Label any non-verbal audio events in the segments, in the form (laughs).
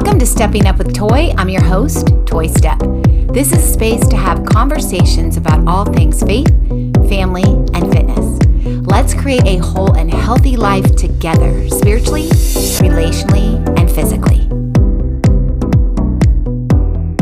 Welcome to Stepping Up with Toi. I'm your host, Toi Step. This is a space to have conversations about all things faith, family, and fitness. Let's create a whole and healthy life together, spiritually, relationally, and physically.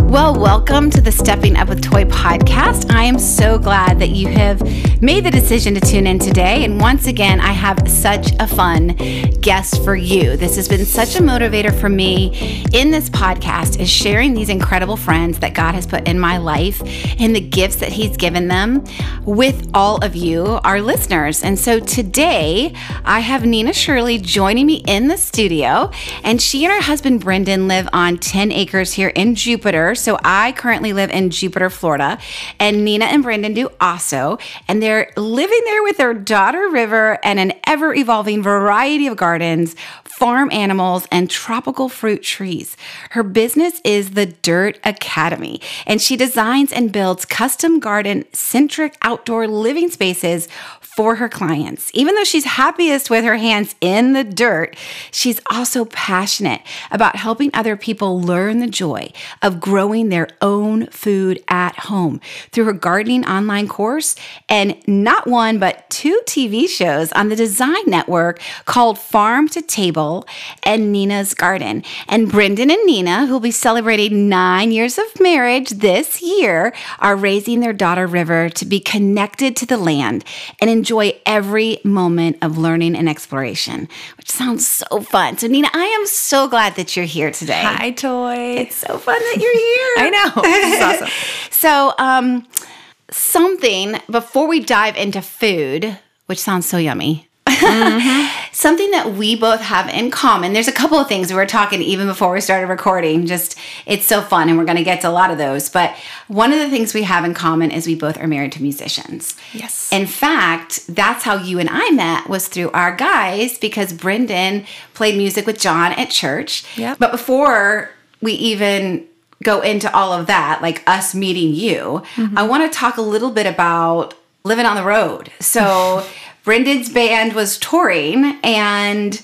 Well, welcome to the Stepping Up with Toi podcast. I am so glad that you have made the decision to tune in today. And once again, I have such a fun guest for you. This has been such a motivator for me in this podcast is sharing these incredible friends that God has put in my life and the gifts that he's given them with all of you, our listeners. And so today, I have Nina Shirley joining me in the studio, and she and her husband Brendon live on 10 acres here in Jupiter. So I currently live in Jupiter, Florida, and Nina and Brendon do also. And they're living there with their daughter River and an ever evolving variety of gardens, farm animals, and tropical fruit trees. Her business is the Dirt Academy, and she designs and builds custom garden centric outdoor living spaces for her clients. Even though she's happiest with her hands in the dirt, she's also passionate about helping other people learn the joy of growing their own food at home through her gardening online course and not one, but two TV shows on the Design Network called Farm to Table and Nina's Garden. And Brendon and Nina, who'll be celebrating nine years of marriage this year, are raising their daughter River to be connected to the land and enjoy every moment of learning and exploration, which sounds so fun. So, Nina, I am so glad that you're here today. Hi, Toi. It's so fun that you're here. (laughs) I know. Awesome. (laughs) so, um, something before we dive into food, which sounds so yummy. Mm-hmm. (laughs) Something that we both have in common. There's a couple of things we were talking even before we started recording. Just it's so fun, and we're going to get to a lot of those. But one of the things we have in common is we both are married to musicians. Yes. In fact, that's how you and I met was through our guys because Brendon played music with John at church. Yeah. But before we even go into all of that, like us meeting you, mm-hmm. I want to talk a little bit about living on the road. So. (laughs) Brendon's band was touring and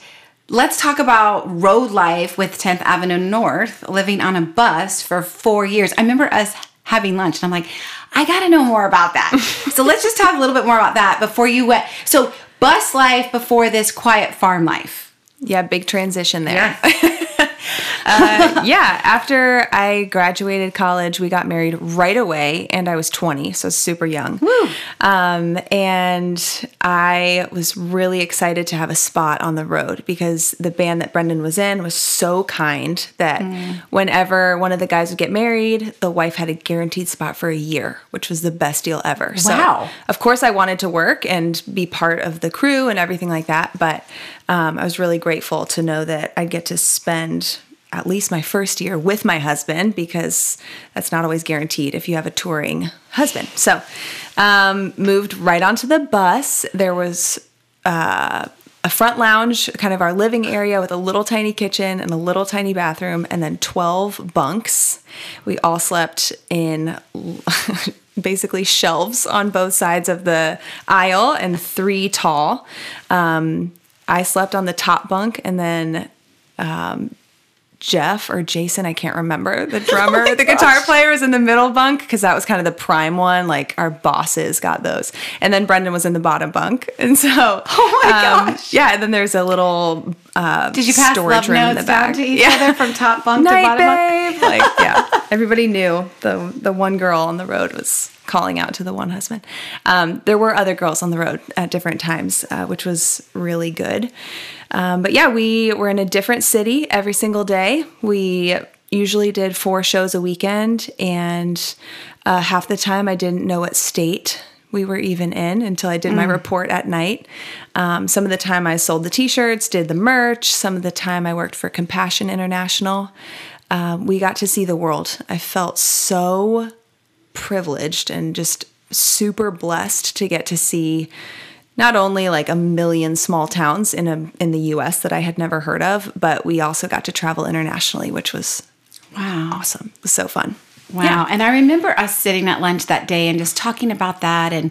let's talk about road life with 10th Avenue North, living on a bus for four years. I remember us having lunch and I'm like, I gotta know more about that. (laughs) so let's just talk a little bit more about that before you went. So, bus life before this quiet farm life. Yeah, big transition there. Yeah. (laughs) uh, yeah, after I graduated college, we got married right away, and I was 20, so super young. Um, and I was really excited to have a spot on the road because the band that Brendon was in was so kind that mm. whenever one of the guys would get married, the wife had a guaranteed spot for a year, which was the best deal ever. Wow. So, of course, I wanted to work and be part of the crew and everything like that, but um, I was really grateful to know that I'd get to spend at least my first year with my husband because that's not always guaranteed if you have a touring husband. So, um, moved right onto the bus. There was uh, a front lounge, kind of our living area with a little tiny kitchen and a little tiny bathroom, and then 12 bunks. We all slept in (laughs) basically shelves on both sides of the aisle and three tall. Um, I slept on the top bunk, and then um, Jeff or Jason, I can't remember, the (laughs) drummer, oh the gosh. guitar player was in the middle bunk because that was kind of the prime one. Like our bosses got those. And then Brendon was in the bottom bunk. (laughs) And so, oh my um, gosh. Yeah. And then there's a little uh, Did you pass storage love room in the back. to each yeah. other from top bunk Night, to bottom babe. bunk? Like, (laughs) yeah. Everybody knew the, the one girl on the road was calling out to the one husband. Um, there were other girls on the road at different times, uh, which was really good. Um, but yeah, we were in a different city every single day. We usually did four shows a weekend, and uh, half the time I didn't know what state we were even in until I did mm. my report at night. Um, some of the time I sold the t shirts, did the merch. Some of the time I worked for Compassion International. Um, we got to see the world. I felt so privileged and just super blessed to get to see not only like a million small towns in a in the US that I had never heard of, but we also got to travel internationally, which was wow, awesome. It was so fun. Wow. Yeah. And I remember us sitting at lunch that day and just talking about that and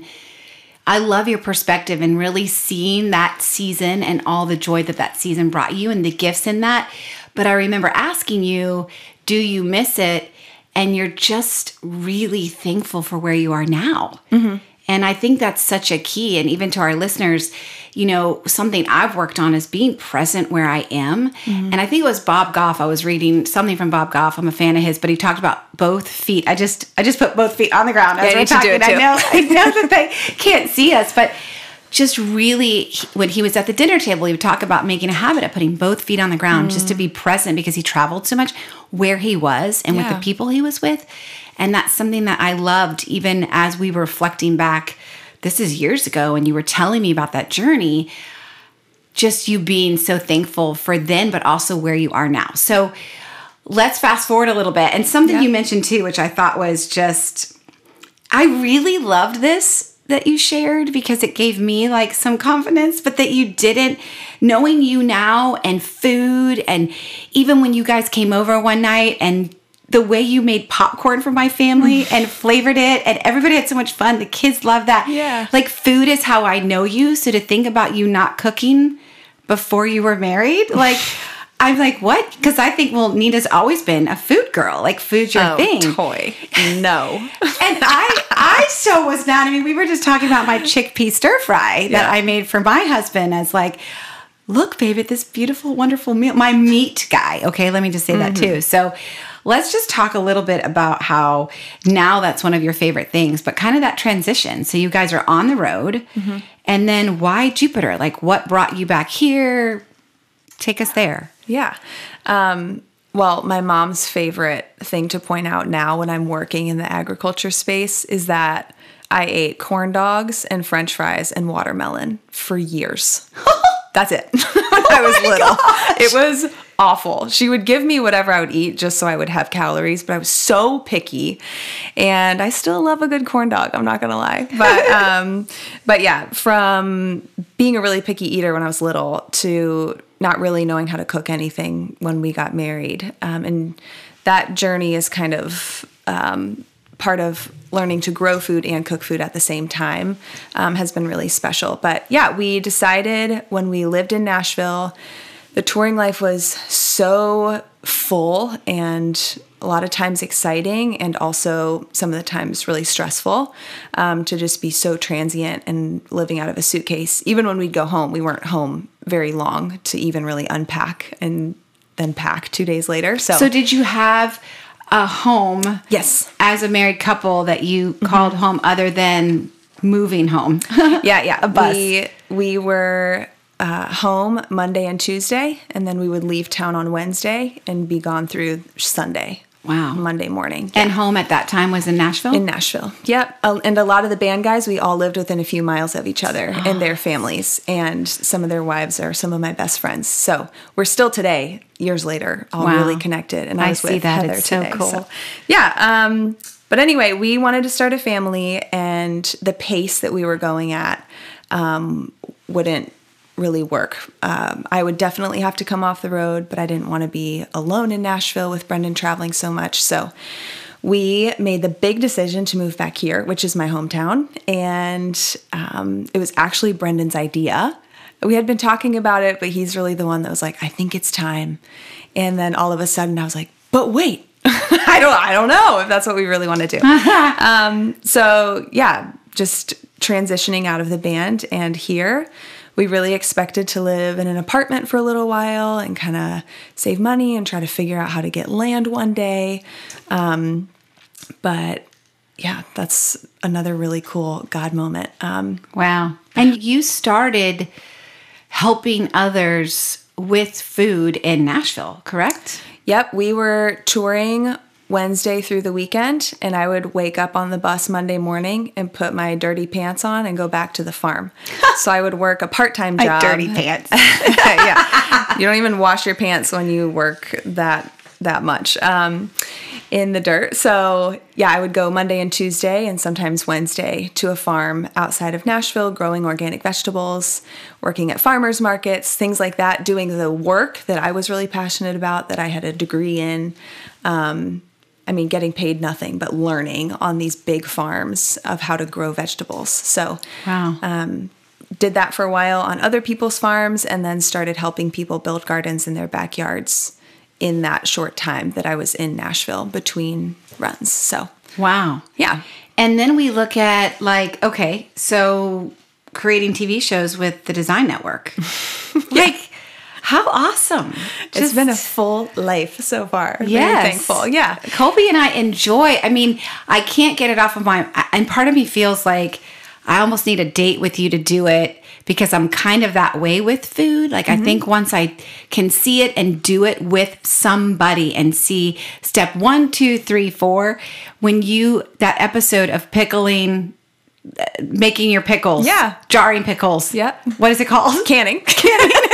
I love your perspective and really seeing that season and all the joy that that season brought you and the gifts in that. But I remember asking you, do you miss it? And you're just really thankful for where you are now. Mm-hmm. And I think that's such a key. And even to our listeners, you know, something I've worked on is being present where I am. Mm-hmm. And I think it was Bob Goff. I was reading something from Bob Goff. I'm a fan of his, but he talked about both feet. I just I just put both feet on the ground as yeah, we're talking. I know I (laughs) know that they can't see us, but just really when he was at the dinner table he would talk about making a habit of putting both feet on the ground mm. just to be present because he traveled so much where he was and yeah. with the people he was with and that's something that i loved even as we were reflecting back this is years ago and you were telling me about that journey just you being so thankful for then but also where you are now. So let's fast forward a little bit. And something you mentioned too which i thought was just i really loved this that you shared because it gave me like some confidence, but that you didn't. Knowing you now and food, and even when you guys came over one night and the way you made popcorn for my family and flavored it and everybody had so much fun. The kids love that. Yeah. Like food is how i know you so to think about you not cooking before you were married like i'm like what? Because i think well nina's always been a food girl. Like food's your oh, thing. Toi. (laughs) No. And i i so was not. I mean we were just talking about my (laughs) chickpea stir fry that Yeah. i made for my husband as like look babe at this beautiful wonderful meal my meat guy. Okay let me just say that mm-hmm. too. So let's just talk a little bit about how now that's one of your favorite things but kind of that transition so you guys are on the road and then why jupiter like what brought you back here take us there Yeah. Um, well, my mom's favorite thing to point out now when I'm working in the agriculture space is that I ate corn dogs and french fries and watermelon for years. (laughs) That's it. (laughs) when I was little. It was awful. She would give me whatever I would eat just so I would have calories, but I was so picky. And I still love a good corn dog, I'm not gonna lie. But (laughs) um but yeah, from being a really picky eater when I was little to not really knowing how to cook anything when we got married. Um, and that journey is kind of um, part of learning to grow food and cook food at the same time um, has been really special. But yeah, we decided when we lived in Nashville, the touring life was so full and a lot of times exciting and also some of the times really stressful um, to just be so transient and living out of a suitcase. Even when we'd go home, we weren't home very long to even really unpack and then pack two days later. So, so did you have a home yes, as a married couple that you called home other than moving home (laughs) yeah, yeah. A bus. We we were uh, home Monday and Tuesday, and then we would leave town on Wednesday and be gone through Sunday. Wow. Monday morning. and home at that time was in nashville in Nashville. Yep. And a lot of the band guys, we all lived within a few miles of each other and their families. And some of their wives are some of my best friends. So we're still today, years later, all Wow. really connected. And I, I was see with that. Heather It's so today. cool. yeah. Um, but anyway, we wanted to start a family, and the pace that we were going at um, wouldn't really work. Um, I would definitely have to come off the road, but I didn't want to be alone in Nashville with Brendon traveling so much. So we made the big decision to move back here, which is my hometown. And um, it was actually Brendon's idea. We had been talking about it, but he's really the one that was like, I think it's time. And then all of a sudden I was like, but wait, (laughs) I don't I don't know if that's what we really want to do. (laughs) um, so yeah, just transitioning out of the band and here we really expected to live in an apartment for a little while and kind of save money and try to figure out how to get land one day. Um, but yeah, that's another really cool God moment. Um, Wow. And you started helping others with food in Nashville, correct? Yep, we were touring Wednesday through the weekend, and I would wake up on the bus Monday morning and put my dirty pants on and go back to the farm. (laughs) so I would work a part time My job. dirty pants. (laughs) yeah, you don't even wash your pants when you work that that much um, in the dirt. So yeah, I would go Monday and Tuesday, and sometimes Wednesday to a farm outside of Nashville, growing organic vegetables, working at farmers markets, things like that, doing the work that I was really passionate about, that I had a degree in. Um, I mean, getting paid nothing, but learning on these big farms of how to grow vegetables. So, Wow. um, did that for a while on other people's farms and then started helping people build gardens in their backyards in that short time that I was in Nashville between runs. So, wow. yeah. And then we look at like, okay, so creating TV shows with the Design Network. (laughs) Like, how awesome. it's been a full life so far. Yes. thankful. Yeah. Colby and I enjoy. I mean, I can't get it off of my. And part of me feels like I almost need a date with you to do it because I'm kind of that way with food. Like I think once I can see it and do it with somebody and see step one, two, three, four, when you that episode of pickling. uh, Making your pickles, Yeah. jarring pickles. Yep. What is it called? Canning. Canning. (laughs)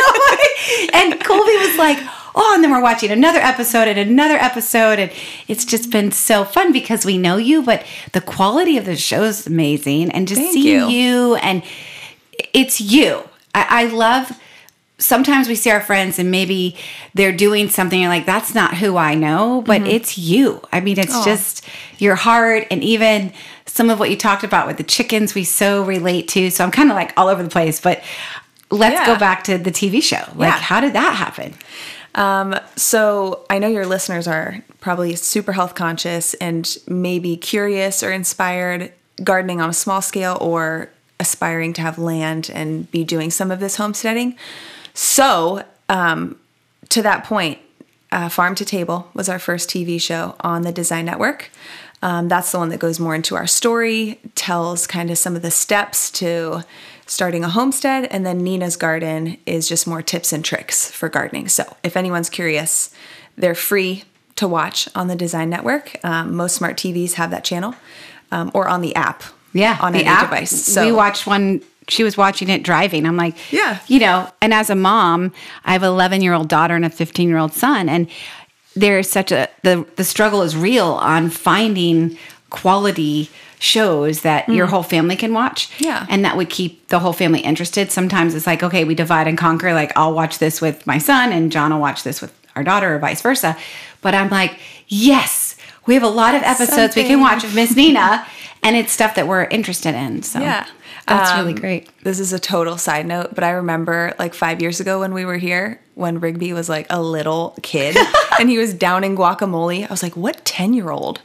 and Colby was like, oh, and then we're watching another episode and another episode. And it's just been so fun because we know you, but the quality of the show is amazing. And just Thank seeing you. you. and it's you. I, I love sometimes we see our friends and maybe they're doing something and like that's not who I know, but Mm-hmm. it's you. I mean, it's just your heart and even some of what you talked about with the chickens we so relate to. So I'm kind of like all over the place, but let's Yeah. go back to the TV show. Like Yeah. how did that happen? Um, so I know your listeners are probably super health conscious and maybe curious or inspired gardening on a small scale or aspiring to have land and be doing some of this homesteading. So, um, to that point, uh, Farm to Table was our first TV show on the Design Network. Um, that's the one that goes more into our story, tells kind of some of the steps to starting a homestead, and then Nina's Garden is just more tips and tricks for gardening. So if anyone's curious, they're free to watch on the Design Network. Um, most smart TVs have that channel, um, or on the app. Yeah, on the any app. device. So we watched one. She was watching it driving. I'm like, Yeah. you know. And as a mom, I have an 11 year old daughter and a 15 year old son, and there's such a the the struggle is real on finding quality shows that your whole family can watch. Mm. Yeah. and that would keep the whole family interested. Sometimes it's like, okay, we divide and conquer. Like I'll watch this with my son, and John will watch this with our daughter, or vice versa. But I'm like, yes, we have a lot of episodes we can watch of Miss Nina, (laughs) and it's stuff that we're interested in. So Yeah. that's Um, really great. This is a total side note, but I remember like five years ago when we were here, when Rigby was like a little kid (laughs) and he was downing guacamole. I was like, what 10 year old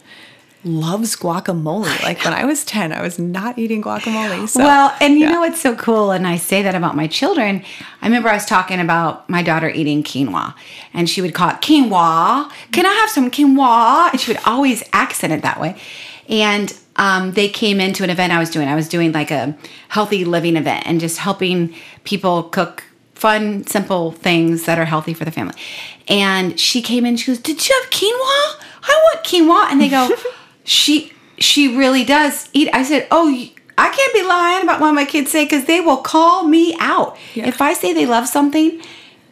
loves guacamole? Like when I was 10, I was not eating guacamole. So, well, and you yeah. know what's so cool, and I say that about my children. I remember I was talking about my daughter eating quinoa, and she would call it quinoa. Can I have some quinoa? And she would always accent it that way. And um, they came into an event I was doing. I was doing like a healthy living event and just helping people cook fun, simple things that are healthy for the family. And she came in. She goes, "Did you have quinoa? I want quinoa." And they go, (laughs) "She she really does eat." I said, "Oh." I can't be lying about what my kids say because they will call me out. Yeah. If I say they love something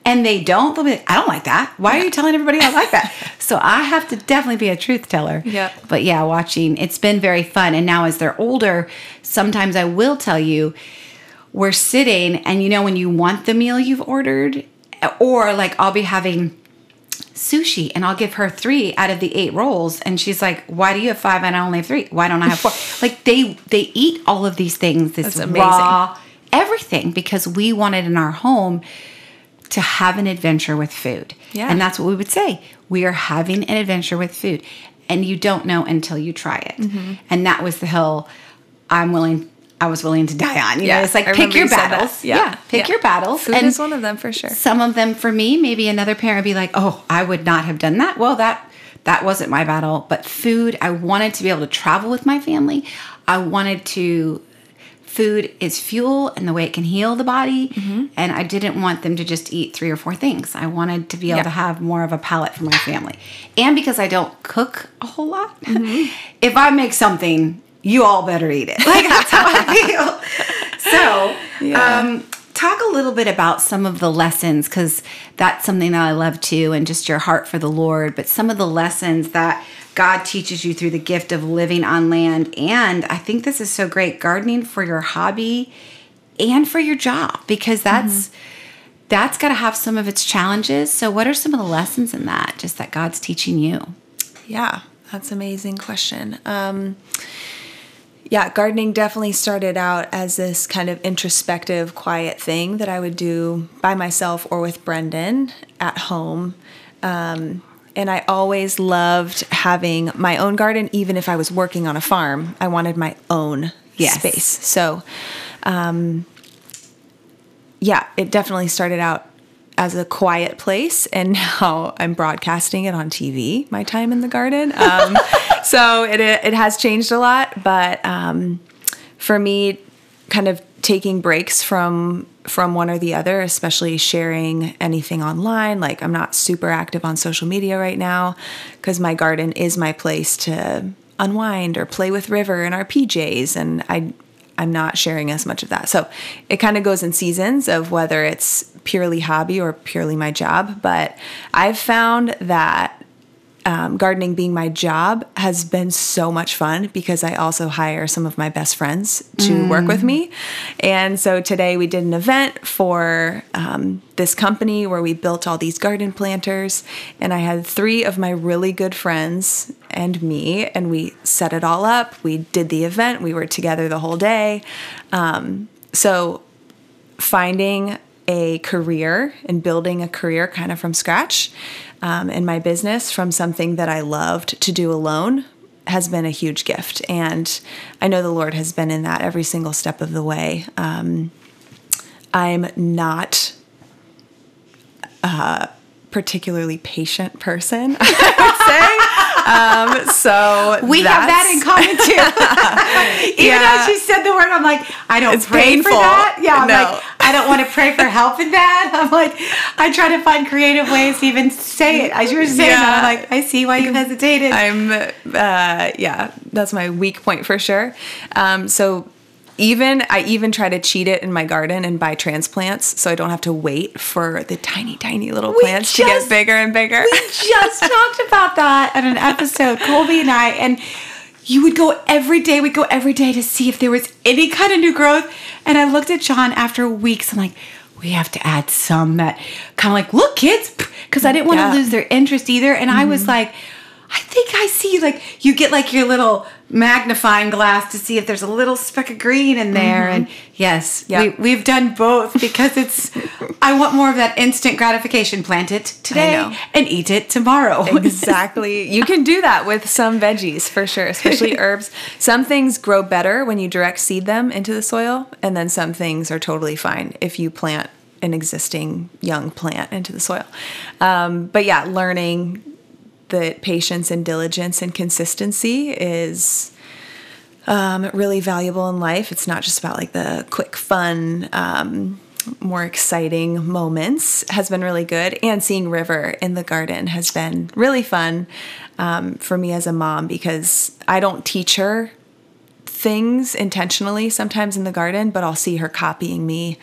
and they don't, they'll be like, I don't like that. Why are you telling everybody I like that? (laughs) so I have to definitely be a truth teller. Yeah. But yeah, watching, it's been very fun. And now as they're older, sometimes I will tell you, we're sitting and you know when you want the meal you've ordered, or like I'll be having sushi and I'll give her three out of the eight rolls and she's like, Why do you have five and I only have three? Why don't I have four? (laughs) like they they eat all of these things, this That's amazing. raw everything because we wanted in our home to have an adventure with food. Yeah. And that's what we would say. We are having an adventure with food. And you don't know until you try it. Mm-hmm. And that was the hill I'm willing I was willing to die on. You Yeah, know, it's like I pick your you battles. Yeah. Yeah. Pick Yeah. your battles. Food is one of them for sure. Some of them for me, maybe another parent would be like, "Oh, I would not have done that." Well, that that wasn't my battle, but food, I wanted to be able to travel with my family. I wanted to food is fuel and the way it can heal the body, Mm-hmm. and I didn't want them to just eat three or four things. I wanted to be able Yeah. to have more of a palate for my family. And because I don't cook a whole lot, Mm-hmm. (laughs) if I make something, you all better eat it. (laughs) Like that's how I feel. So, Yeah. um, talk a little bit about some of the lessons because that's something that I love too, and just your heart for the Lord. But some of the lessons that God teaches you through the gift of living on land, and I think this is so great gardening for your hobby and for your job because that's. That's got to have some of its challenges. So, what are some of the lessons in that, just that God's teaching you? Yeah. That's an amazing question. Um, yeah, gardening definitely started out as this kind of introspective, quiet thing that I would do by myself or with Brendon at home. Um, and I always loved having my own garden, even if I was working on a farm. I wanted my own Yes. space. So, um, yeah, it definitely started out as a quiet place, and (laughs) now I'm broadcasting it on TV. My time in the garden, um, (laughs) so it it has changed a lot. But um, for me, kind of taking breaks from from one or the other, especially sharing anything online. Like I'm not super active on social media right now because my garden is my place to unwind or play with River in our PJs, and I I'm not sharing as much of that. So it kind of goes in seasons of whether it's purely hobby or purely my job. But I've found that um, gardening being my job has been so much fun because I also hire some of my best friends to work with me. And so today we did an event for um, this company where we built all these garden planters. And I had three of my really good friends and me, and we set it all up. We did the event, we were together the whole day. Um, so finding a career and building a career kind of from scratch um, in my business from something that I loved to do alone has been a huge gift. And I know the Lord has been in that every single step of the way. Um, I'm not a particularly patient person, (laughs) I would say. Um, so We have that in common too. (laughs) Even Yeah. as she said the word, I'm like, I don't It's pray painful. for that. Yeah, I'm No. like, I don't want to pray for help in that. I'm like, I try to find creative ways to even say it. As you were saying that, I'm like, I see why you hesitated. I'm, uh, yeah, that's my weak point for sure. Um, so even I even try to cheat it in my garden and buy transplants, so I don't have to wait for the tiny, tiny little plants to get bigger and bigger. We just (laughs) talked about that in an episode, Colby and I, and you would go every day, we'd go every day to see if there was any kind of new growth. And I looked at John after weeks, I'm like, we have to add some that kind of like, look, kids, because I didn't want to Yeah. Mm-hmm. lose their interest either. And I was like, I think I see like you get like your little magnifying glass to see if there's a little speck of green in there. And yes, Mm-hmm. Yeah. we, we've done both because it's, I want more of that instant gratification. Plant it today and eat it tomorrow. (laughs) exactly. You can do that with some veggies for sure, especially (laughs) herbs. Some things grow better when you direct seed them into the soil, and then some things are totally fine if you plant an existing young plant into the soil. Um, but yeah, learning that patience and diligence and consistency is um, really valuable in life. It's not just about like the quick, fun, um, more exciting moments has been really good. And seeing River in the garden has been really fun um, for me as a mom because I don't teach her things intentionally sometimes in the garden, but I'll see her copying me.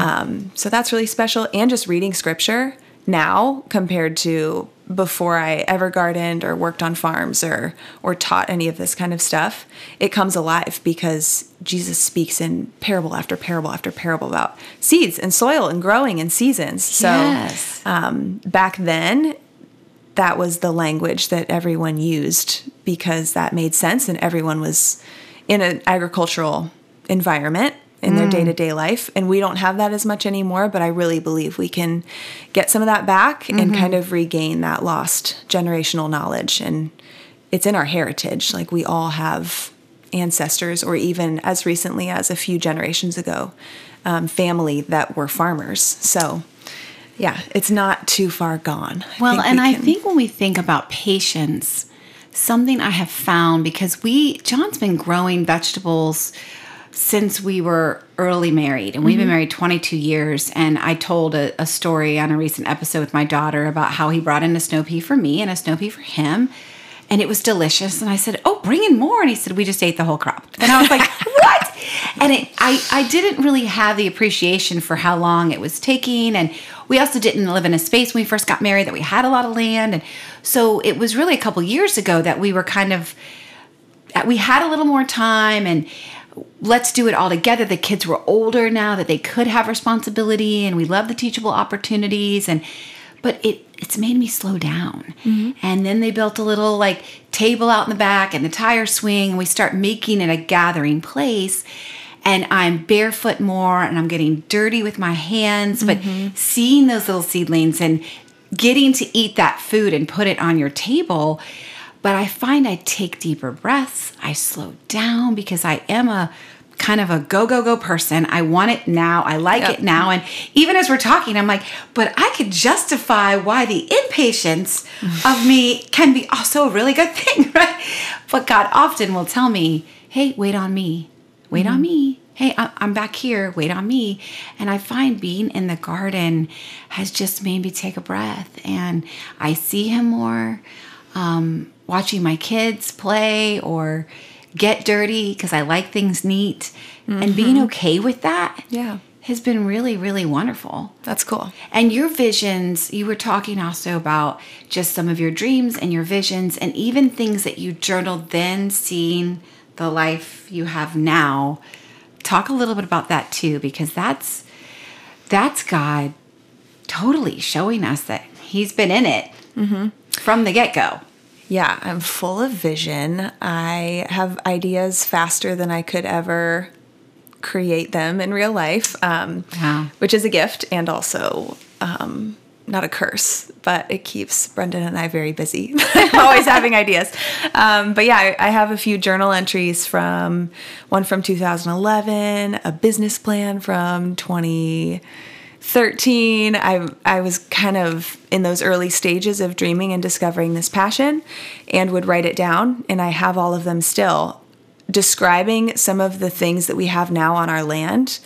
Um, so that's really special. And just reading scripture now compared to before I ever gardened or worked on farms or or taught any of this kind of stuff, it comes alive because Jesus speaks in parable after parable after parable about seeds and soil and growing and seasons. So Yes. um, back then, that was the language that everyone used because that made sense and everyone was in an agricultural environment in their day-to-day life and we don't have that as much anymore but i really believe we can get some of that back and kind of regain that lost generational knowledge and it's in our heritage. Like we all have ancestors or even as recently as a few generations ago um, family that were farmers. So yeah it's not too far gone. Well, and we I think when we think about patience, something I have found because we, John's been growing vegetables since we were early married, and we've Mm-hmm. been married 22 years. And I told a, a story on a recent episode with my daughter about how he brought in a snow pea for me and a snow pea for him. And it was delicious. And I said, Oh, bring in more. And he said, We just ate the whole crop. And I was like, (laughs) What? And it, I, I didn't really have the appreciation for how long it was taking. And we also didn't live in a space when we first got married that we had a lot of land. And so it was really a couple years ago that we were kind of we had a little more time and let's do it all together. The kids were older now that they could have responsibility and we love the teachable opportunities and but it it's made me slow down. Mm-hmm. And then they built a little like table out in the back and the tire swing, and we start making it a gathering place. And I'm barefoot more and I'm getting dirty with my hands, but mm-hmm. seeing those little seedlings and getting to eat that food and put it on your table. But I find I take deeper breaths, I slow down because I am a kind of a go go go person. I want it now. I like Yep. it now. And even as we're talking, I'm like, but I could justify why the impatience of me can be also a really good (laughs) thing, right? But God often will tell me, hey, wait on me. Wait on me. Hey, I'm back here. Wait on me. And I find being in the garden has just made me take a breath. And I see Him more. Um, watching my kids play or get dirty because I like things neat and being mm-hmm. okay with that Yeah. has been really, really wonderful. That's cool. And your visions, you were talking also about just some of your dreams and your visions, and even things that you journaled then, seeing the life you have now. Talk a little bit about that too, because that's that's God totally showing us that He's been in it mm-hmm. from the get go. Yeah, I'm full of vision. I have ideas faster than I could ever create them in real life, um, Wow. which is a gift and also um, not a curse, but it keeps Brendon and I very busy. (laughs) Always having ideas. Um, but yeah, I, I have a few journal entries from one from 2011, a business plan from 2013. I I was kind of in those early stages of dreaming and discovering this passion, and would write it down, and I have all of them still describing some of the things that we have now on our land.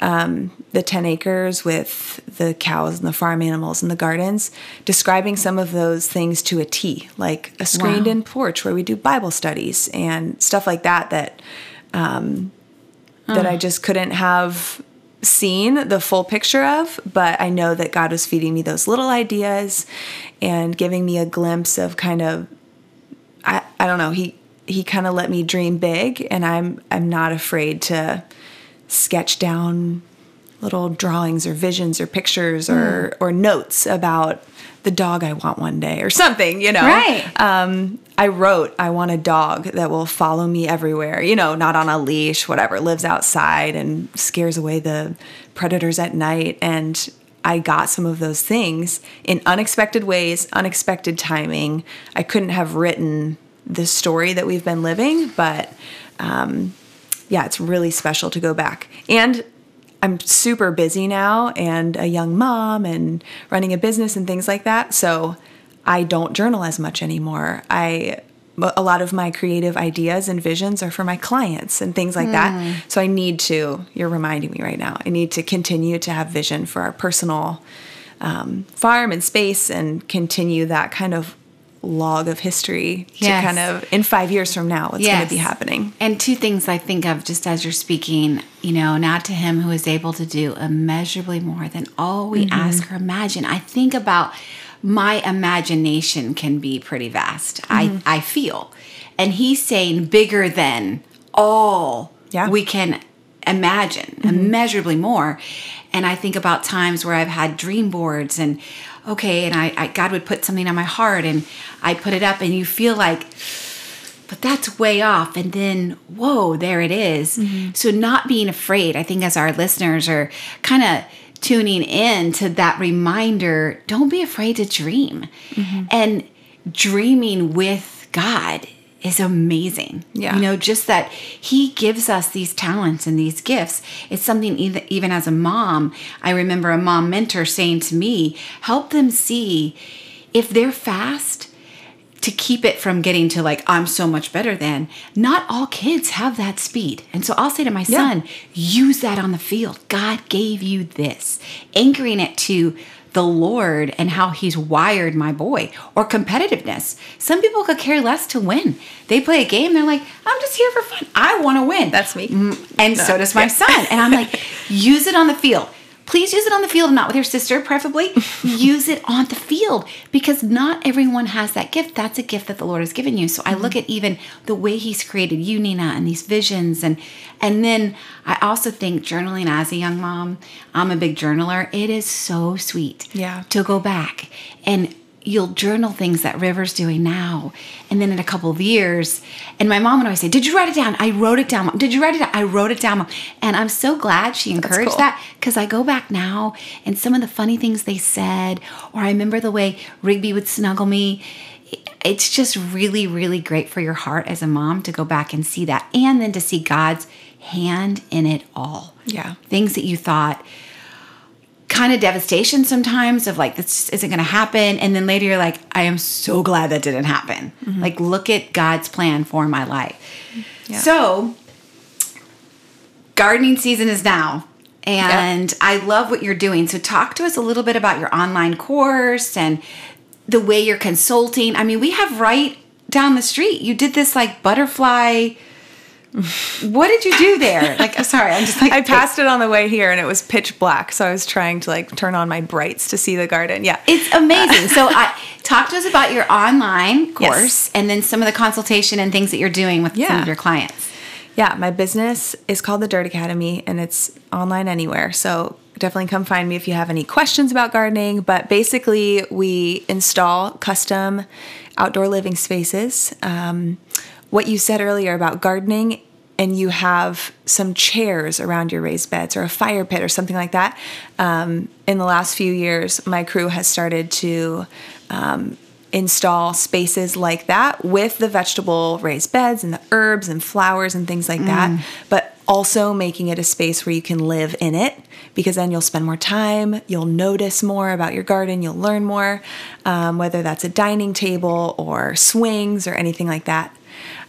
Um, the 10 acres with the cows and the farm animals and the gardens describing some of those things to a t like a screened in porch where we do bible studies and stuff like that that um, that i just couldn't have seen the full picture of but i know that god was feeding me those little ideas and giving me a glimpse of kind of I, I don't know he he kind of let me dream big and I'm I'm not afraid to sketch down little drawings or visions or pictures or or notes about the dog I want one day or something, you know. Right. Um I wrote I want a dog that will follow me everywhere, you know, not on a leash, whatever, lives outside and scares away the predators at night and I got some of those things in unexpected ways, unexpected timing. I couldn't have written the story that we've been living, but um, yeah, it's really special to go back. And I'm super busy now and a young mom and running a business and things like that. So I don't journal as much anymore. I a lot of my creative ideas and visions are for my clients and things like that. So I need to, you're reminding me right now, I need to continue to have vision for our personal um, farm and space and continue that kind of log of history Yes. to kind of in five years from now what's going to be happening. And two things I think of just as you're speaking, you know, not to him who is able to do immeasurably more than all we ask or imagine. I think about my imagination can be pretty vast. I, mm-hmm. I feel. And he's saying bigger than all Yeah. we can imagine, mm-hmm. immeasurably more. And I think about times where I've had dream boards and okay, and I, I God would put something on my heart and I put it up and you feel like but that's way off. And then, whoa, there it is. Mm-hmm. So, not being afraid, I think, as our listeners are kind of tuning in to that reminder, don't be afraid to dream. Mm-hmm. And dreaming with God is amazing. Yeah. You know, just that He gives us these talents and these gifts. It's something, even, even as a mom, I remember a mom mentor saying to me, help them see if they're fast to keep it from getting to like I'm so much better than not all kids have that speed. And so I'll say to my Yeah. son, use that on the field. God gave you this. Anchoring it to the Lord and how he's wired my boy or competitiveness. Some people could care less to win. They play a game, they're like, I'm just here for fun. I want to win. That's me. And so does my son. And I'm like, (laughs) use it on the field. Please use it on the field, not with your sister, preferably. (laughs) use it on the field because not everyone has that gift. That's a gift that the Lord has given you. So I look mm-hmm. at even the way He's created you, Nina, and these visions, and and then I also think journaling as a young mom. I'm a big journaler. It is so sweet. Yeah. To go back and you'll journal things that River's doing now. And then in a couple of years, and my mom would always say, Did you write it down? I wrote it down. Mom. Did you write it down? I wrote it down. Mom. And I'm so glad she encouraged cool. that because I go back now and some of the funny things they said, or I remember the way Rigby would snuggle me. It's just really, really great for your heart as a mom to go back and see that and then to see God's hand in it all. Yeah. Things that you thought, kind of devastation sometimes of like this isn't going to happen. And then later you're like i am so glad that didn't happen. Mm-hmm. Like look at god's plan for my life. Yeah. so gardening season is now. And i love what you're doing. So talk to us a little bit about your online course and the way you're consulting. I mean we have right down the street. You did this like butterfly what did you do there like sorry i'm just like I passed it on the way here and it was pitch black. So I was trying to like turn on my brights to see the garden. Yeah. It's amazing. So, I, talk to us about your online course Yes. and then some of the consultation and things that you're doing with some of your clients. Yeah, my business is called the Dirt Academy and it's online anywhere. So definitely come find me if you have any questions about gardening. But basically, we install custom outdoor living spaces. Um, what you said earlier about gardening, and you have some chairs around your raised beds or a fire pit or something like that. Um, in the last few years, my crew has started to um, install spaces like that with the vegetable raised beds and the herbs and flowers and things like that, but also making it a space where you can live in it because then you'll spend more time, you'll notice more about your garden, you'll learn more, um, whether that's a dining table or swings or anything like that.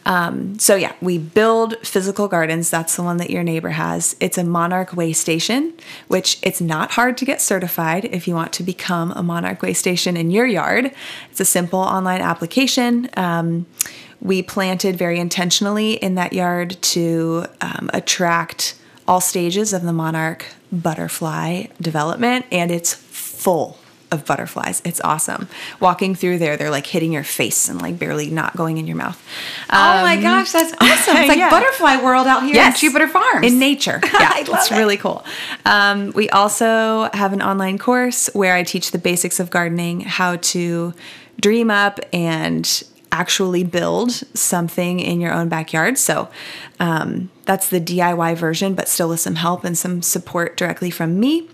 Um, so yeah, we build physical gardens. That's the one that your neighbor has. It's a Monarch Way Station, which it's not hard to get certified if you want to become a Monarch Way Station in your yard. It's a simple online application. Um, we planted very intentionally in that yard to um, attract all stages of the Monarch butterfly development, and it's full of butterflies. It's awesome. Walking through there, they're like hitting your face and like barely not going in your mouth. oh my Um, gosh, that's (laughs) awesome. It's like yeah. butterfly world out here Yes. in Jupiter Farms. in nature. (laughs) Yeah, it's it. really cool. Um, we also have an online course where I teach the basics of gardening, how to dream up and actually build something in your own backyard. So um, that's the DIY version, but still with some help and some support directly from me.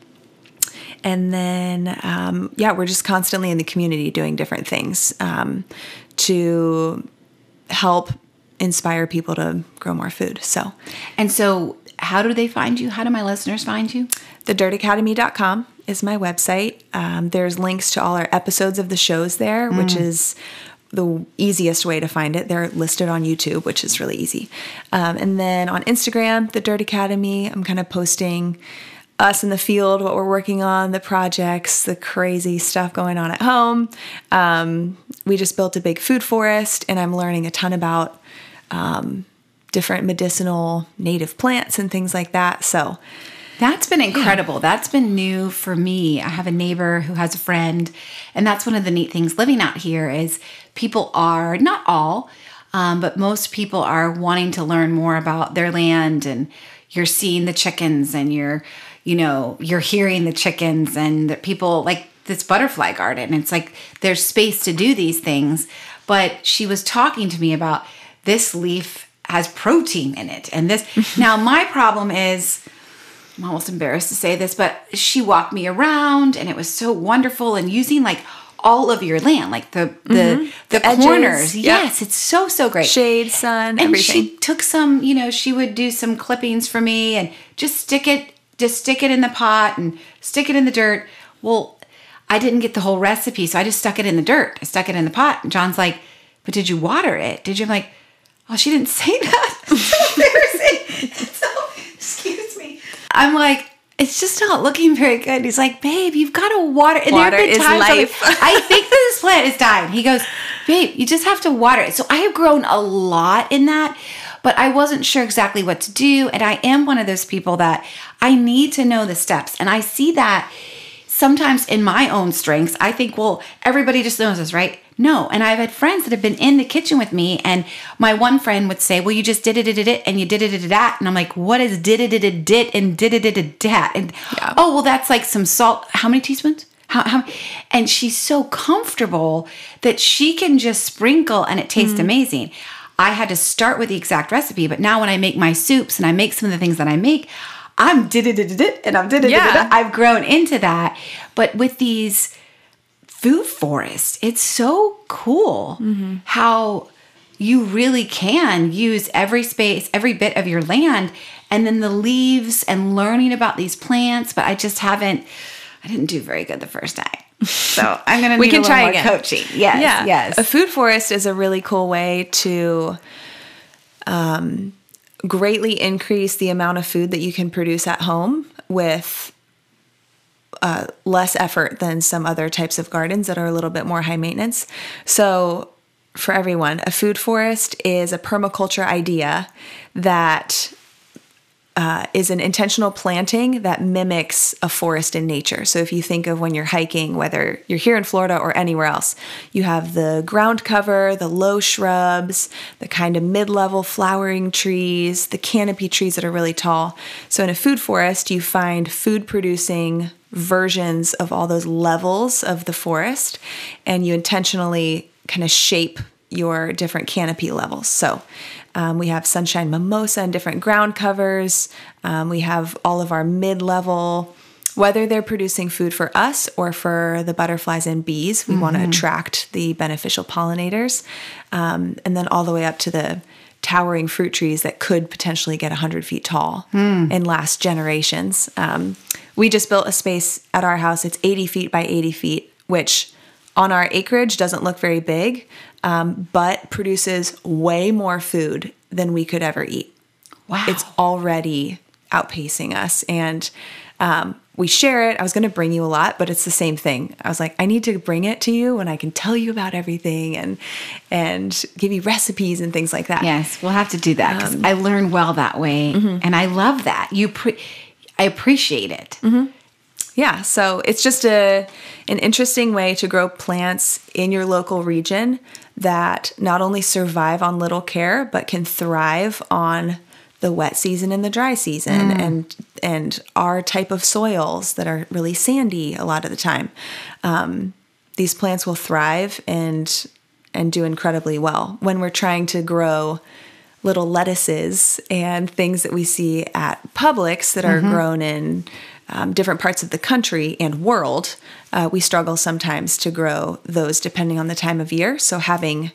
And then, um, yeah, we're just constantly in the community doing different things um, to help inspire people to grow more food. So, And so, how do they find you? How do my listeners find you? thedirtacademy.com is my website. Um, there's links to all our episodes of the shows there, which is the easiest way to find it. They're listed on YouTube, which is really easy. Um, and then on Instagram, the Dirt Academy, I'm kind of posting us in the field, what we're working on, the projects, the crazy stuff going on at home. Um, we just built a big food forest, and I'm learning a ton about um, different medicinal native plants and things like that. So, That's been incredible. That's been new for me. I have a neighbor who has a friend, and that's one of the neat things living out here is people are not all, um, but most people are wanting to learn more about their land, and you're seeing the chickens, and you're, you know, you're hearing the chickens, and the people like this butterfly garden. It's like there's space to do these things, but she was talking to me about this leaf has protein in it, and this. (laughs) now my problem is. I'm almost embarrassed to say this, but she walked me around and it was so wonderful and using like all of your land, like the the mm-hmm. the, edges, corners. yeah. Yes, it's so so great. shade, sun, and everything. she took some, you know, she would do some clippings for me and just stick it just stick it in the pot and stick it in the dirt. Well, I didn't get the whole recipe, so I just stuck it in the dirt. I stuck it in the pot. And John's like, "But did you water it? Did you?" I'm like, "Oh, she didn't say that." (laughs) So embarrassing. (laughs) so, excuse me. I'm like, it's just not looking very good. He's like, babe, you've got to water. And Water been is I'm like, life. I (laughs) think that this plant is dying. He goes, babe, you just have to water it. So I have grown a lot in that, but I wasn't sure exactly what to do. And I am one of those people that I need to know the steps. And I see that sometimes in my own strengths, I think, well, everybody just knows this, right? No. And I've had friends that have been in the kitchen with me, and my one friend would say, Well, you just did it, did it, it, and you did it, did it, that. And I'm like, What is did it, did it, did and did it, did it, that? And Yeah. oh, well, that's like some salt. How many teaspoons? How, how, and she's so comfortable that she can just sprinkle and it tastes Mm-hmm. amazing. I had to start with the exact recipe, but now when I make my soups and I make some of the things that I make, I'm did it and I'm did it. Yeah. I've grown into that. But with these food forests, it's so cool Mm-hmm. how you really can use every space, every bit of your land, and then the leaves and learning about these plants. But I just haven't, I didn't do very good the first time. So I'm gonna We can try again. coaching. Yes, yeah. yes. A food forest is a really cool way to um, greatly increase the amount of food that you can produce at home with uh, less effort than some other types of gardens that are a little bit more high maintenance. So, for everyone, a food forest is a permaculture idea that uh, is an intentional planting that mimics a forest in nature. So if you think of when you're hiking, whether you're here in Florida or anywhere else, you have the ground cover, the low shrubs, the kind of mid level flowering trees, the canopy trees that are really tall. So in a food forest, you find food producing versions of all those levels of the forest, and you intentionally kind of shape your different canopy levels. So um, we have sunshine mimosa and different ground covers. Um, we have all of our mid level, whether they're producing food for us or for the butterflies and bees, we want to attract the beneficial pollinators. Um, and then all the way up to the towering fruit trees that could potentially get 100 feet tall and last generations. Um, we just built a space at our house, it's 80 feet by 80 feet, which on our acreage doesn't look very big, um, but produces way more food than we could ever eat. Wow. It's already outpacing us. And um, we share it. I was going to bring you a lot, but it's the same thing. I was like, I need to bring it to you and I can tell you about everything and and give you recipes and things like that. Yes, we'll have to do that Um, I learn well that way, mm-hmm. and I love that. You, pre- I appreciate it. Yeah, so it's just a an interesting way to grow plants in your local region that not only survive on little care but can thrive on the wet season and the dry season and and our type of soils that are really sandy a lot of the time. Um, these plants will thrive and and do incredibly well when we're trying to grow little lettuces and things that we see at Publix that are grown in um, different parts of the country and world. Uh, we struggle sometimes to grow those depending on the time of year. So having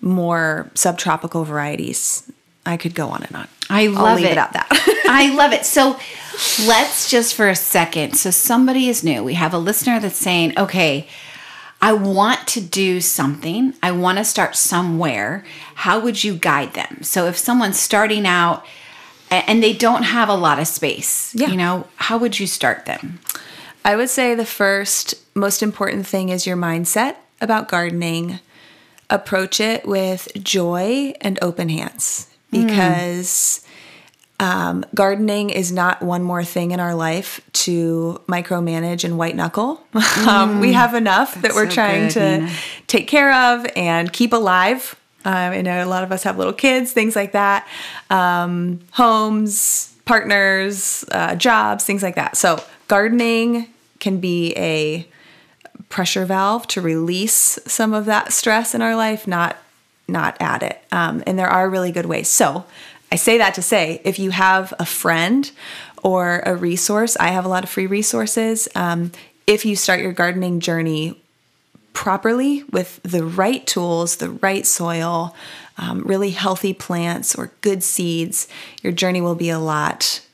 more subtropical varieties, I could go on and on. I I'll love leave it. it at that. (laughs) I love it. So (laughs) let's just for a second. So somebody is new. We have a listener that's saying, okay, I want to do something. I want to start somewhere. How would you guide them? So if someone's starting out and they don't have a lot of space, Yeah. you know, how would you start them? I would say the first most important thing is your mindset about gardening. Approach it with joy and open hands because um, gardening is not one more thing in our life to micromanage and white knuckle. (laughs) um, we have enough that we're so trying good, to Nina. take care of and keep alive. Um, I know a lot of us have little kids, things like that, um, homes, partners, uh, jobs, things like that. So, gardening can be a pressure valve to release some of that stress in our life, not not add it. Um, and there are really good ways. So, I say that to say, if you have a friend or a resource, I have a lot of free resources. Um, if you start your gardening journey properly with the right tools, the right soil, um, really healthy plants or good seeds, your journey will be a lot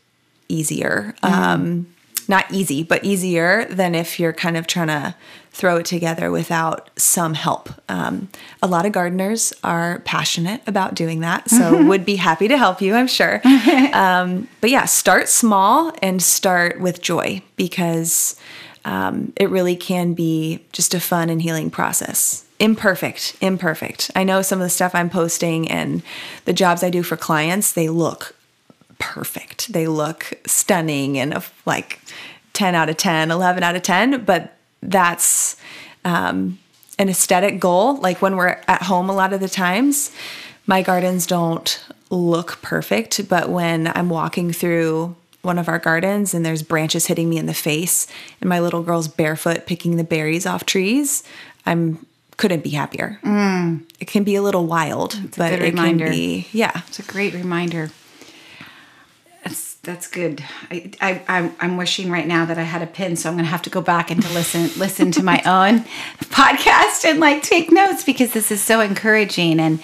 easier. Um, not easy, but easier than if you're kind of trying to throw it together without some help. Um, a lot of gardeners are passionate about doing that, so would be happy to help you, I'm sure. (laughs) um, but yeah, start small and start with joy because um, it really can be just a fun and healing process. Imperfect, imperfect. I know some of the stuff I'm posting and the jobs I do for clients, they look perfect. They look stunning and like 10 out of 10, 11 out of 10, but that's um, an aesthetic goal. Like when we're at home, a lot of the times, my gardens don't look perfect, but when I'm walking through one of our gardens and there's branches hitting me in the face and my little girl's barefoot picking the berries off trees, I'm couldn't be happier. Mm. It can be a little wild, but good it reminder. can be yeah. It's a great reminder. That's that's good. I, I I'm I'm wishing right now that I had a pin, so I'm gonna have to go back and to listen (laughs) listen to my own podcast and like take notes because this is so encouraging and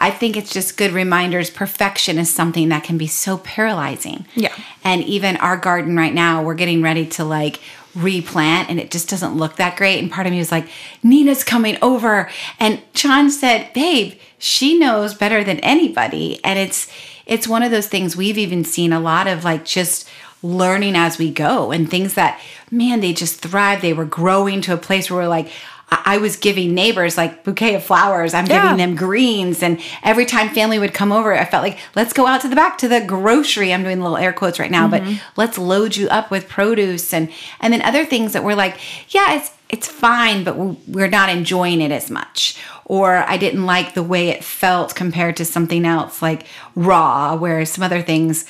I think it's just good reminders. Perfection is something that can be so paralyzing. Yeah. And even our garden right now, we're getting ready to like replant and it just doesn't look that great. And part of me was like, Nina's coming over. And John said, babe, she knows better than anybody. And it's it's one of those things we've even seen a lot of like just learning as we go and things that man, they just thrive. They were growing to a place where we're like, I was giving neighbors like bouquet of flowers. I'm Yeah. giving them greens. And every time family would come over, I felt like, let's go out to the back to the grocery. I'm doing little air quotes right now, but mm-hmm. let's load you up with produce and and then other things that we're like, yeah, it's it's fine, but we- we're not enjoying it as much. Or I didn't like the way it felt compared to something else like raw, whereas some other things,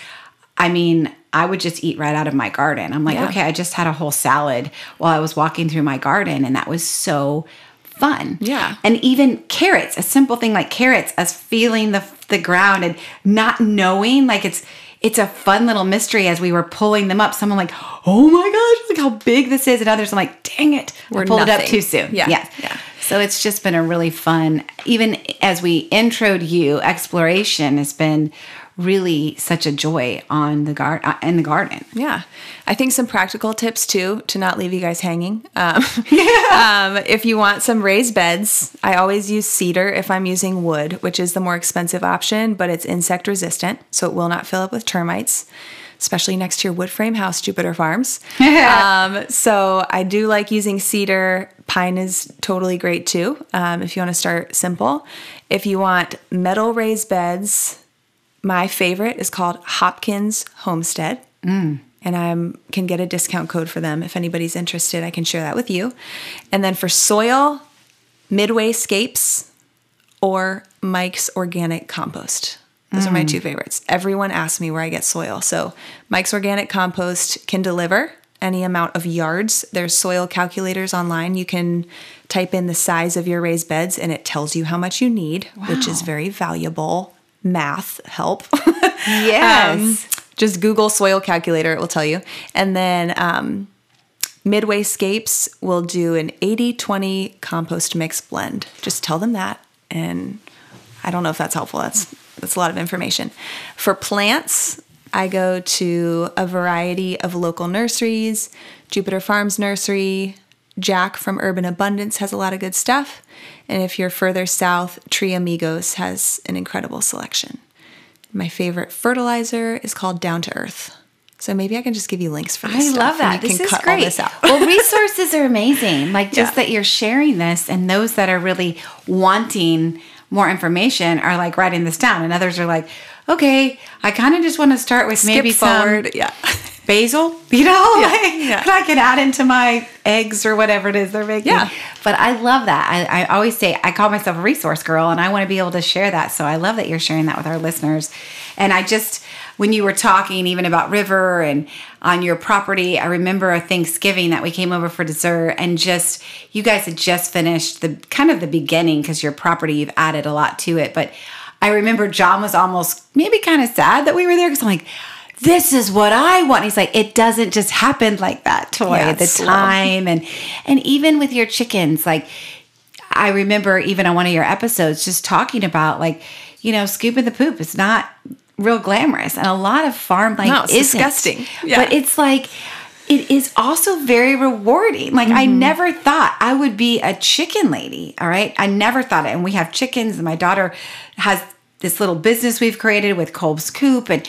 I mean, I would just eat right out of my garden. I'm like, Yeah. okay, I just had a whole salad while I was walking through my garden, and that was so fun. Yeah. And even carrots, a simple thing like carrots, us feeling the the ground and not knowing, like it's it's a fun little mystery as we were pulling them up. Someone like, oh my gosh, look how big this is, and others I'm like, dang it, We're I pulled it up too soon. Yeah. Yes. Yeah. So it's just been a really fun, even as we introed you, exploration has been really such a joy on the gar- uh, in the garden. Yeah. I think some practical tips too to not leave you guys hanging. (laughs) Um, um, if you want some raised beds, I always use cedar if I'm using wood, which is the more expensive option, but it's insect resistant, so it will not fill up with termites. Especially next to your wood frame house, Jupiter Farms. (laughs) um, so I do like using cedar. Pine is totally great too. Um, if you want to start simple. If you want metal raised beds, my favorite is called Hopkins Homestead. Mm. And I can get a discount code for them. If anybody's interested, I can share that with you. And then for soil, Midway Scapes or Mike's Organic Compost. Those are my mm. two favorites. Everyone asks me where I get soil. So Mike's Organic Compost can deliver any amount of yards. There's soil calculators online. You can type in the size of your raised beds and it tells you how much you need, which is very valuable math help. (laughs) Yes. Um, just Google soil calculator, it will tell you. And then um, Midway Scapes will do an 80 20 compost mix blend. Just tell them that. And I don't know if that's helpful. That's, that's a lot of information. For plants, I go to a variety of local nurseries, Jupiter Farms Nursery, Jack from Urban Abundance has a lot of good stuff. And if you're further south, Tree Amigos has an incredible selection. My favorite fertilizer is called Down to Earth. So maybe I can just give you links for this. I stuff love that. You This can is great. this out. well, resources are amazing. (laughs) Like just Yeah. that you're sharing this, and those that are really wanting more information are like writing this down, and others are like, okay, I kind of just want to start with maybe forward. some Yeah. Basil, you know, Yeah, like yeah. that I can add into my eggs or whatever it is they're making. Yeah. But I love that. I, I always say I call myself a resource girl and I want to be able to share that. So I love that you're sharing that with our listeners. And I just, when you were talking even about River and on your property, I remember a Thanksgiving that we came over for dessert and just, you guys had just finished the kind of the beginning because your property, you've added a lot to it. But I remember John was almost maybe kind of sad that we were there because I'm like, this is what I want. He's like, it doesn't just happen like that, Toi. Yeah, the slow. time and and even with your chickens, like I remember even on one of your episodes just talking about like, you know, scooping the poop is not real glamorous. And a lot of farm life No, it's isn't. disgusting. Yeah. But it's like it is also very rewarding. Like I Mm-hmm. never thought I would be a chicken lady. All right. I never thought it. And we have chickens, and my daughter has this little business we've created with Kolb's Coop. And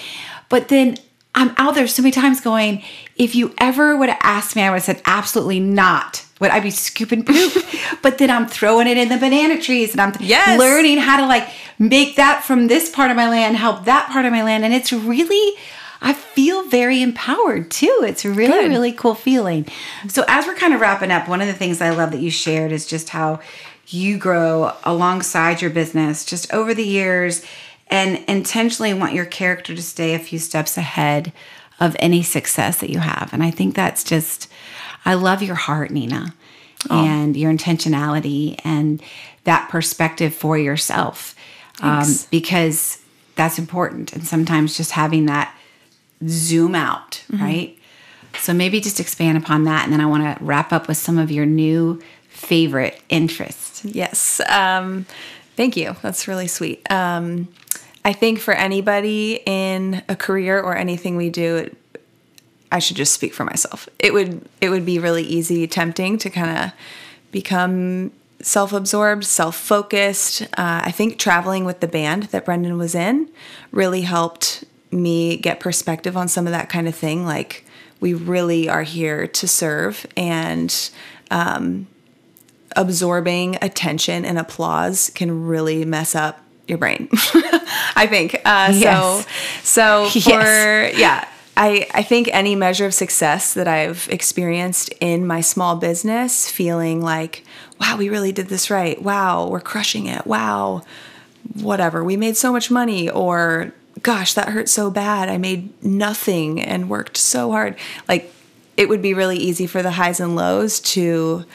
but then I'm out there so many times going, if you ever would have asked me, I would have said absolutely not. Would I be scooping poop? (laughs) but then I'm throwing it in the banana trees and I'm Yes. learning how to like make that from this part of my land, help that part of my land. And it's really I feel very empowered too. It's really, Good. really cool feeling. So, as we're kind of wrapping up, one of the things I love that you shared is just how you grow alongside your business just over the years and intentionally want your character to stay a few steps ahead of any success that you have. And I think that's just, I love your heart, Nina, oh. and your intentionality and that perspective for yourself. Um, because that's important. And sometimes just having that zoom out, mm-hmm. right? So maybe just expand upon that. And then I want to wrap up with some of your new favorite interests. Yes. Um, thank you. That's really sweet. Um, I think for anybody in a career or anything we do, it, I should just speak for myself. It would it would be really easy, tempting to kind of become self-absorbed, self-focused. Uh, I think traveling with the band that Brendon was in really helped me get perspective on some of that kind of thing. Like we really are here to serve, and um, absorbing attention and applause can really mess up your brain. (laughs) I think. Uh, yes. So, (laughs) so for yes. yeah, I I think any measure of success that I've experienced in my small business, feeling like, wow, we really did this right. Wow, we're crushing it. Wow, whatever, we made so much money, or gosh, that hurt so bad. I made nothing and worked so hard. Like it would be really easy for the highs and lows to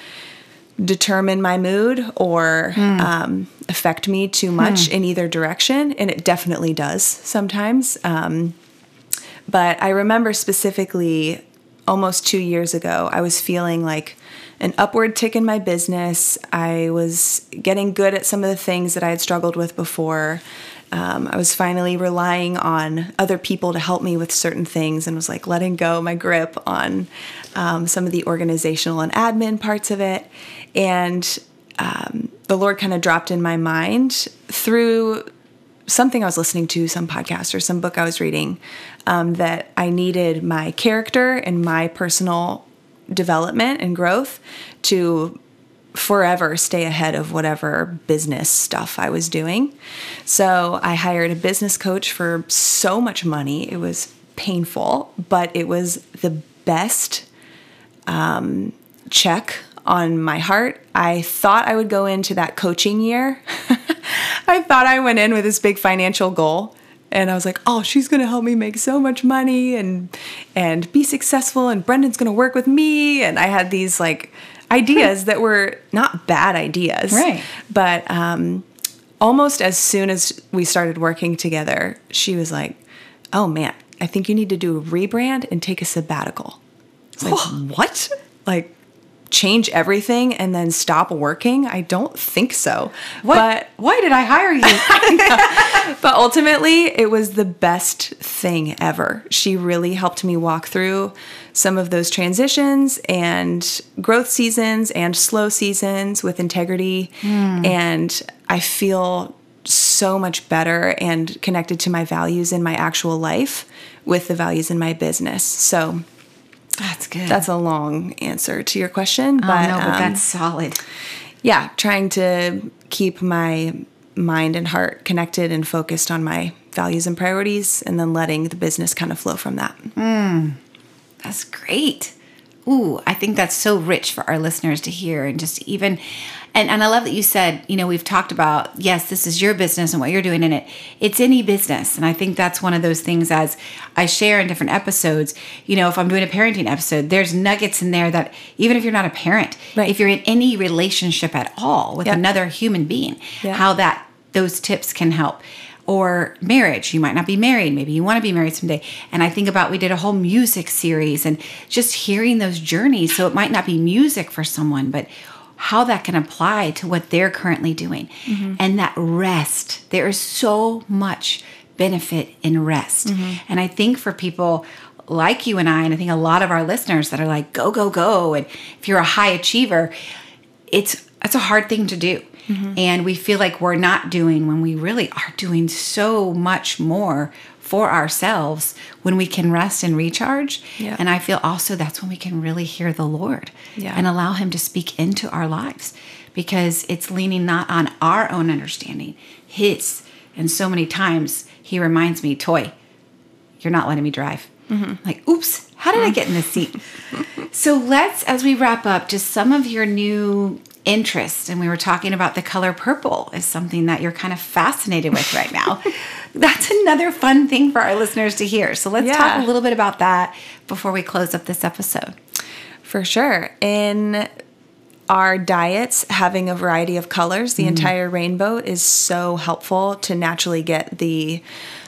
determine my mood or mm. um, affect me too much mm. in either direction. And it definitely does sometimes. Um, but I remember specifically almost two years ago, I was feeling like an upward tick in my business. I was getting good at some of the things that I had struggled with before. Um, I was finally relying on other people to help me with certain things and was like letting go my grip on um, some of the organizational and admin parts of it. And um, the Lord kind of dropped in my mind through something I was listening to, some podcast or some book I was reading, um, that I needed my character and my personal development and growth to forever stay ahead of whatever business stuff I was doing. So I hired a business coach for so much money. It was painful, but it was the best um, check on my heart. I thought I would go into that coaching year. (laughs) I thought I went in with this big financial goal and I was like, "Oh, she's going to help me make so much money and and be successful and Brendon's going to work with me." And I had these like ideas that were not bad ideas. Right. But um almost as soon as we started working together, she was like, "Oh man, I think you need to do a rebrand and take a sabbatical." It's like, "What?" Like change everything and then stop working? I don't think so. What? But why did I hire you? (laughs) but ultimately, it was the best thing ever. She really helped me walk through some of those transitions and growth seasons and slow seasons with integrity. Mm. And I feel so much better and connected to my values in my actual life with the values in my business. So, that's good. That's a long answer to your question, but, oh, no, but um, that's solid. Yeah, trying to keep my mind and heart connected and focused on my values and priorities, and then letting the business kind of flow from that. Mm, that's great. Ooh, I think that's so rich for our listeners to hear, and just even and, and I love that you said, you know, we've talked about, yes, this is your business and what you're doing in it. It's any business. And I think that's one of those things as I share in different episodes, you know, if I'm doing a parenting episode, there's nuggets in there that even if you're not a parent, right. if you're in any relationship at all with yep. another human being, how that those tips can help or marriage. You might not be married. Maybe you want to be married someday. And I think about we did a whole music series and just hearing those journeys. So it might not be music for someone, but how that can apply to what they're currently doing. Mm-hmm. And that rest, there is so much benefit in rest. Mm-hmm. And I think for people like you and I, and I think a lot of our listeners that are like, go, go, go. And if you're a high achiever, it's it's a hard thing to do. Mm-hmm. And we feel like we're not doing when we really are doing so much more for ourselves when we can rest and recharge. Yeah. And I feel also that's when we can really hear the Lord yeah. and allow Him to speak into our lives because it's leaning not on our own understanding, His. And so many times He reminds me, Toi, you're not letting me drive. Mm-hmm. Like, oops, How did I get in this seat? so let's, as we wrap up, just some of your new interests. And we were talking about the color purple is something that you're kind of fascinated with right now. (laughs) That's another fun thing for our listeners to hear. So let's Yeah. talk a little bit about that before we close up this episode. For sure. In our diets, having a variety of colors, the mm. entire rainbow is so helpful to naturally get the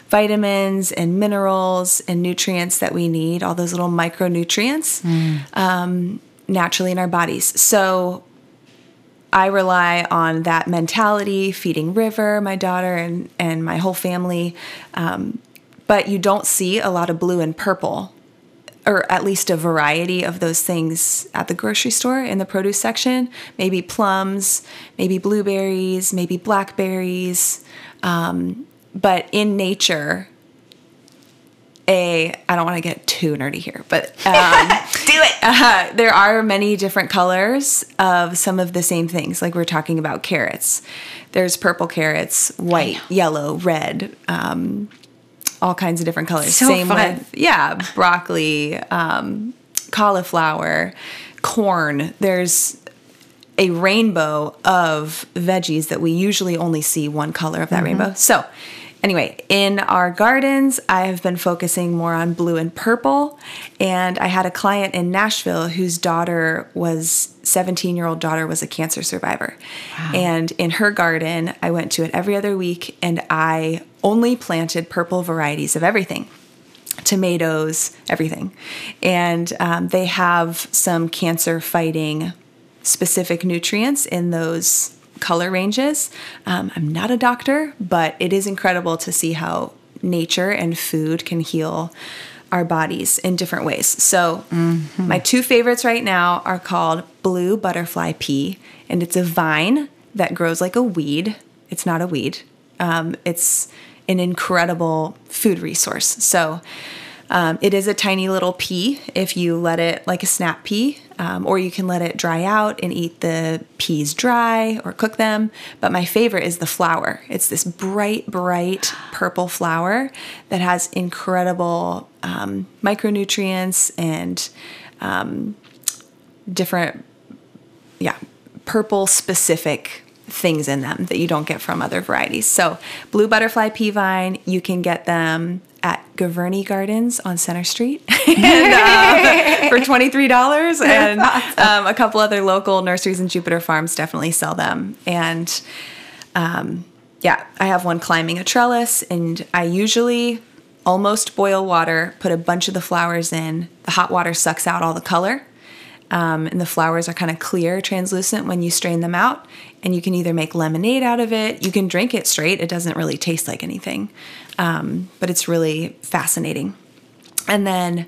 vitamins and minerals and nutrients that we need, all those little micronutrients, um, naturally in our bodies. So I rely on that mentality, feeding River, my daughter, and, and my whole family. Um, but you don't see a lot of blue and purple or at least a variety of those things at the grocery store in the produce section. Maybe plums, maybe blueberries, maybe blackberries. Um, but in nature, a I don't want to get too nerdy here, but um, (laughs) Do it. uh, there are many different colors of some of the same things. Like we're talking about carrots. There's purple carrots, white, yellow, red, um, all kinds of different colors. So Same fun. with yeah, broccoli, um, cauliflower, corn. There's a rainbow of veggies that we usually only see one color of that rainbow. So, anyway, in our gardens, I have been focusing more on blue and purple. And I had a client in Nashville whose daughter was 17 year old daughter was a cancer survivor. And in her garden, I went to it every other week and I only planted purple varieties of everything tomatoes, everything. And um, they have some cancer fighting specific nutrients in those color ranges. Um, I'm not a doctor, but it is incredible to see how nature and food can heal our bodies in different ways. So, my two favorites right now are called blue butterfly pea, and it's a vine that grows like a weed. It's not a weed. Um, it's an incredible food resource. So, um, it is a tiny little pea if you let it, like a snap pea, um, or you can let it dry out and eat the peas dry or cook them. But my favorite is the flower. It's this bright, bright purple flower that has incredible um, micronutrients and um, different, yeah, purple specific things in them that you don't get from other varieties. So, blue butterfly pea vine, you can get them at Gaverny Gardens on Center Street (laughs) and, (laughs) uh, for $23. And um, a couple other local nurseries and Jupiter Farms definitely sell them. And um, yeah, I have one climbing a trellis, and I usually almost boil water, put a bunch of the flowers in. The hot water sucks out all the color. Um, and the flowers are kind of clear, translucent when you strain them out. And you can either make lemonade out of it, you can drink it straight. It doesn't really taste like anything, um, but it's really fascinating. And then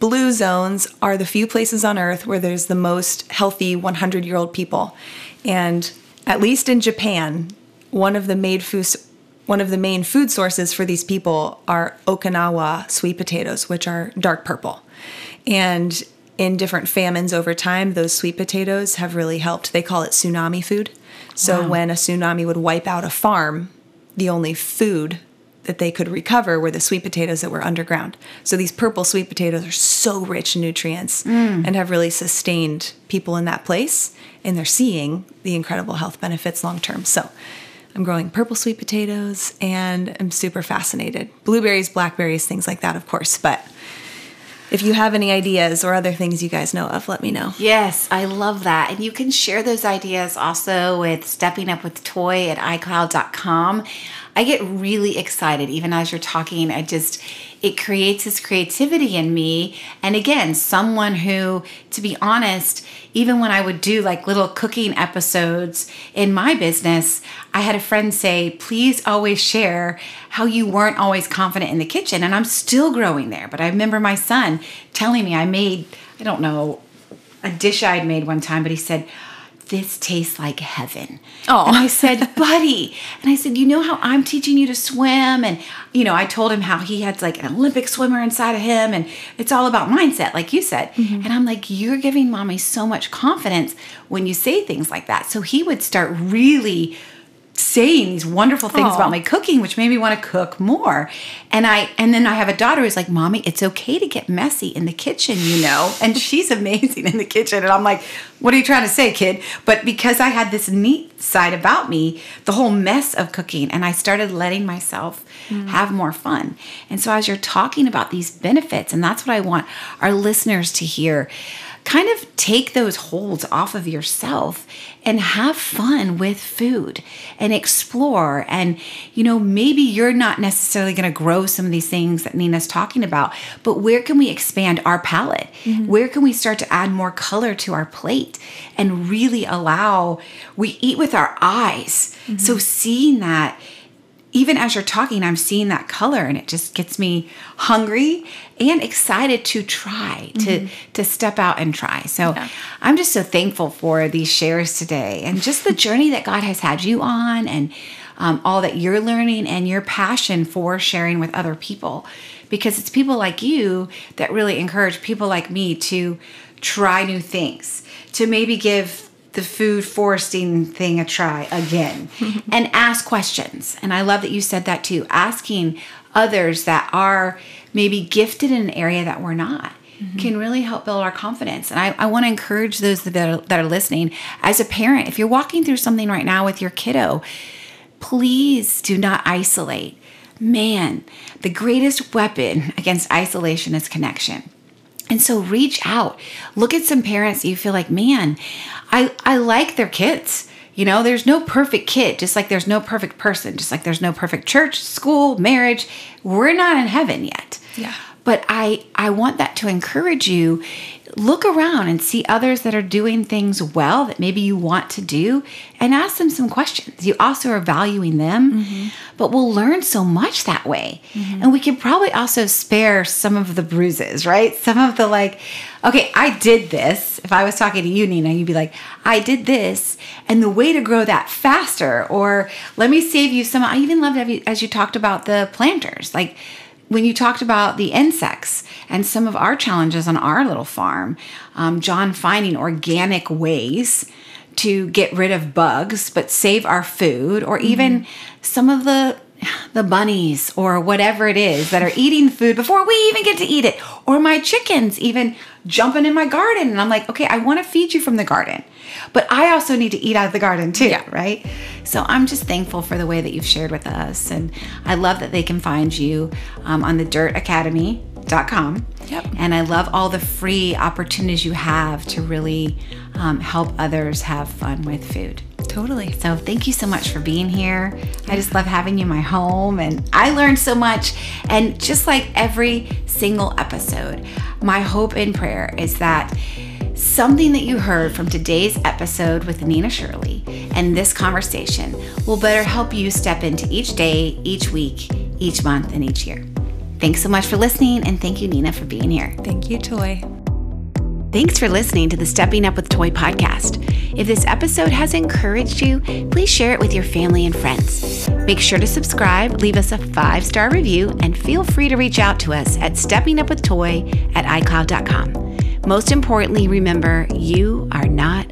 blue zones are the few places on earth where there's the most healthy 100 year old people. And at least in Japan, one of the made foods. One of the main food sources for these people are Okinawa sweet potatoes, which are dark purple. And in different famines over time, those sweet potatoes have really helped. They call it tsunami food. So when a tsunami would wipe out a farm, the only food that they could recover were the sweet potatoes that were underground. So these purple sweet potatoes are so rich in nutrients mm. and have really sustained people in that place. And they're seeing the incredible health benefits long term. So I'm growing purple sweet potatoes and I'm super fascinated. Blueberries, blackberries, things like that, of course. But if you have any ideas or other things you guys know of, let me know. Yes, I love that. And you can share those ideas also with Stepping Up with Toi at iCloud.com. I get really excited even as you're talking. I just, it creates this creativity in me. And again, someone who, to be honest, even when I would do like little cooking episodes in my business, I had a friend say, please always share how you weren't always confident in the kitchen. And I'm still growing there. But I remember my son telling me I made, I don't know, a dish I'd made one time, but he said, this tastes like heaven. Oh. And I said, (laughs) buddy. And I said, you know how I'm teaching you to swim? And, you know, I told him how he had like an Olympic swimmer inside of him. And it's all about mindset, like you said. Mm-hmm. And I'm like, you're giving mommy so much confidence when you say things like that. So he would start really saying these wonderful things Aw. about my cooking which made me want to cook more. And i and then i have a daughter who's like mommy it's okay to get messy in the kitchen you know? (laughs) And she's amazing in the kitchen. And i'm like what are you trying to say kid? But because i had this neat side about me the whole mess of cooking and i started letting myself mm. have more fun. And so as you're talking about these benefits and that's what i want our listeners to hear kind of take those holds off of yourself and have fun with food and explore. And you know maybe you're not necessarily going to grow some of these things that Nina's talking about but where can we expand our palette mm-hmm. where can we start to add more color to our plate and really allow we eat with our eyes. Mm-hmm. So seeing that even as you're talking, I'm seeing that color and it just gets me hungry and excited to try, to to step out and try. So I'm just so thankful for these shares today and just the (laughs) journey that God has had you on and um, all that you're learning and your passion for sharing with other people. Because it's people like you that really encourage people like me to try new things, to maybe give the food foresting thing a try again (laughs) and ask questions. And I love that you said that too, asking others that are maybe gifted in an area that we're not. Mm-hmm. Can really help build our confidence. And I, I want to encourage those that are, that are listening. As a parent, if you're walking through something right now with your kiddo, please do not isolate. Man, the greatest weapon (laughs) against isolation is connection. And so reach out. Look at some parents you feel like, man, I, I like their kids. You know, there's no perfect kid, just like there's no perfect person, just like there's no perfect church, school, marriage. We're not in heaven yet. Yeah. But I I want that to encourage you. Look around and see others that are doing things well that maybe you want to do and ask them some questions. You also are valuing them, mm-hmm. but we'll learn so much that way. Mm-hmm. And we can probably also spare some of the bruises, right? Some of the like, okay, I did this. If I was talking to you, Nina, you'd be like, I did this. And the way to grow that faster, or let me save you some. I even loved as you talked about the planters. Like, when you talked about the insects and some of our challenges on our little farm, um, John finding organic ways to get rid of bugs but save our food, or even some of the the bunnies or whatever it is that are eating food before we even get to eat it, or my chickens even jumping in my garden, and I'm like, okay, I want to feed you from the garden, but I also need to eat out of the garden too, right? So I'm just thankful for the way that you've shared with us, and I love that they can find you um, on the dirtacademy.com. Yep. And I love all the free opportunities you have to really um, help others have fun with food. Totally. So thank you so much for being here. I just love having you in my home and I learned so much. And just like every single episode, my hope and prayer is that something that you heard from today's episode with Nina Shirley and this conversation will better help you step into each day, each week, each month, and each year. Thanks so much for listening and thank you Nina for being here. Thank you, Toi. Thanks for listening to the Stepping Up with Toi podcast. If this episode has encouraged you, please share it with your family and friends. Make sure to subscribe, leave us a five star review, and feel free to reach out to us at steppingupwithtoi at iCloud.com. Most importantly, remember you are not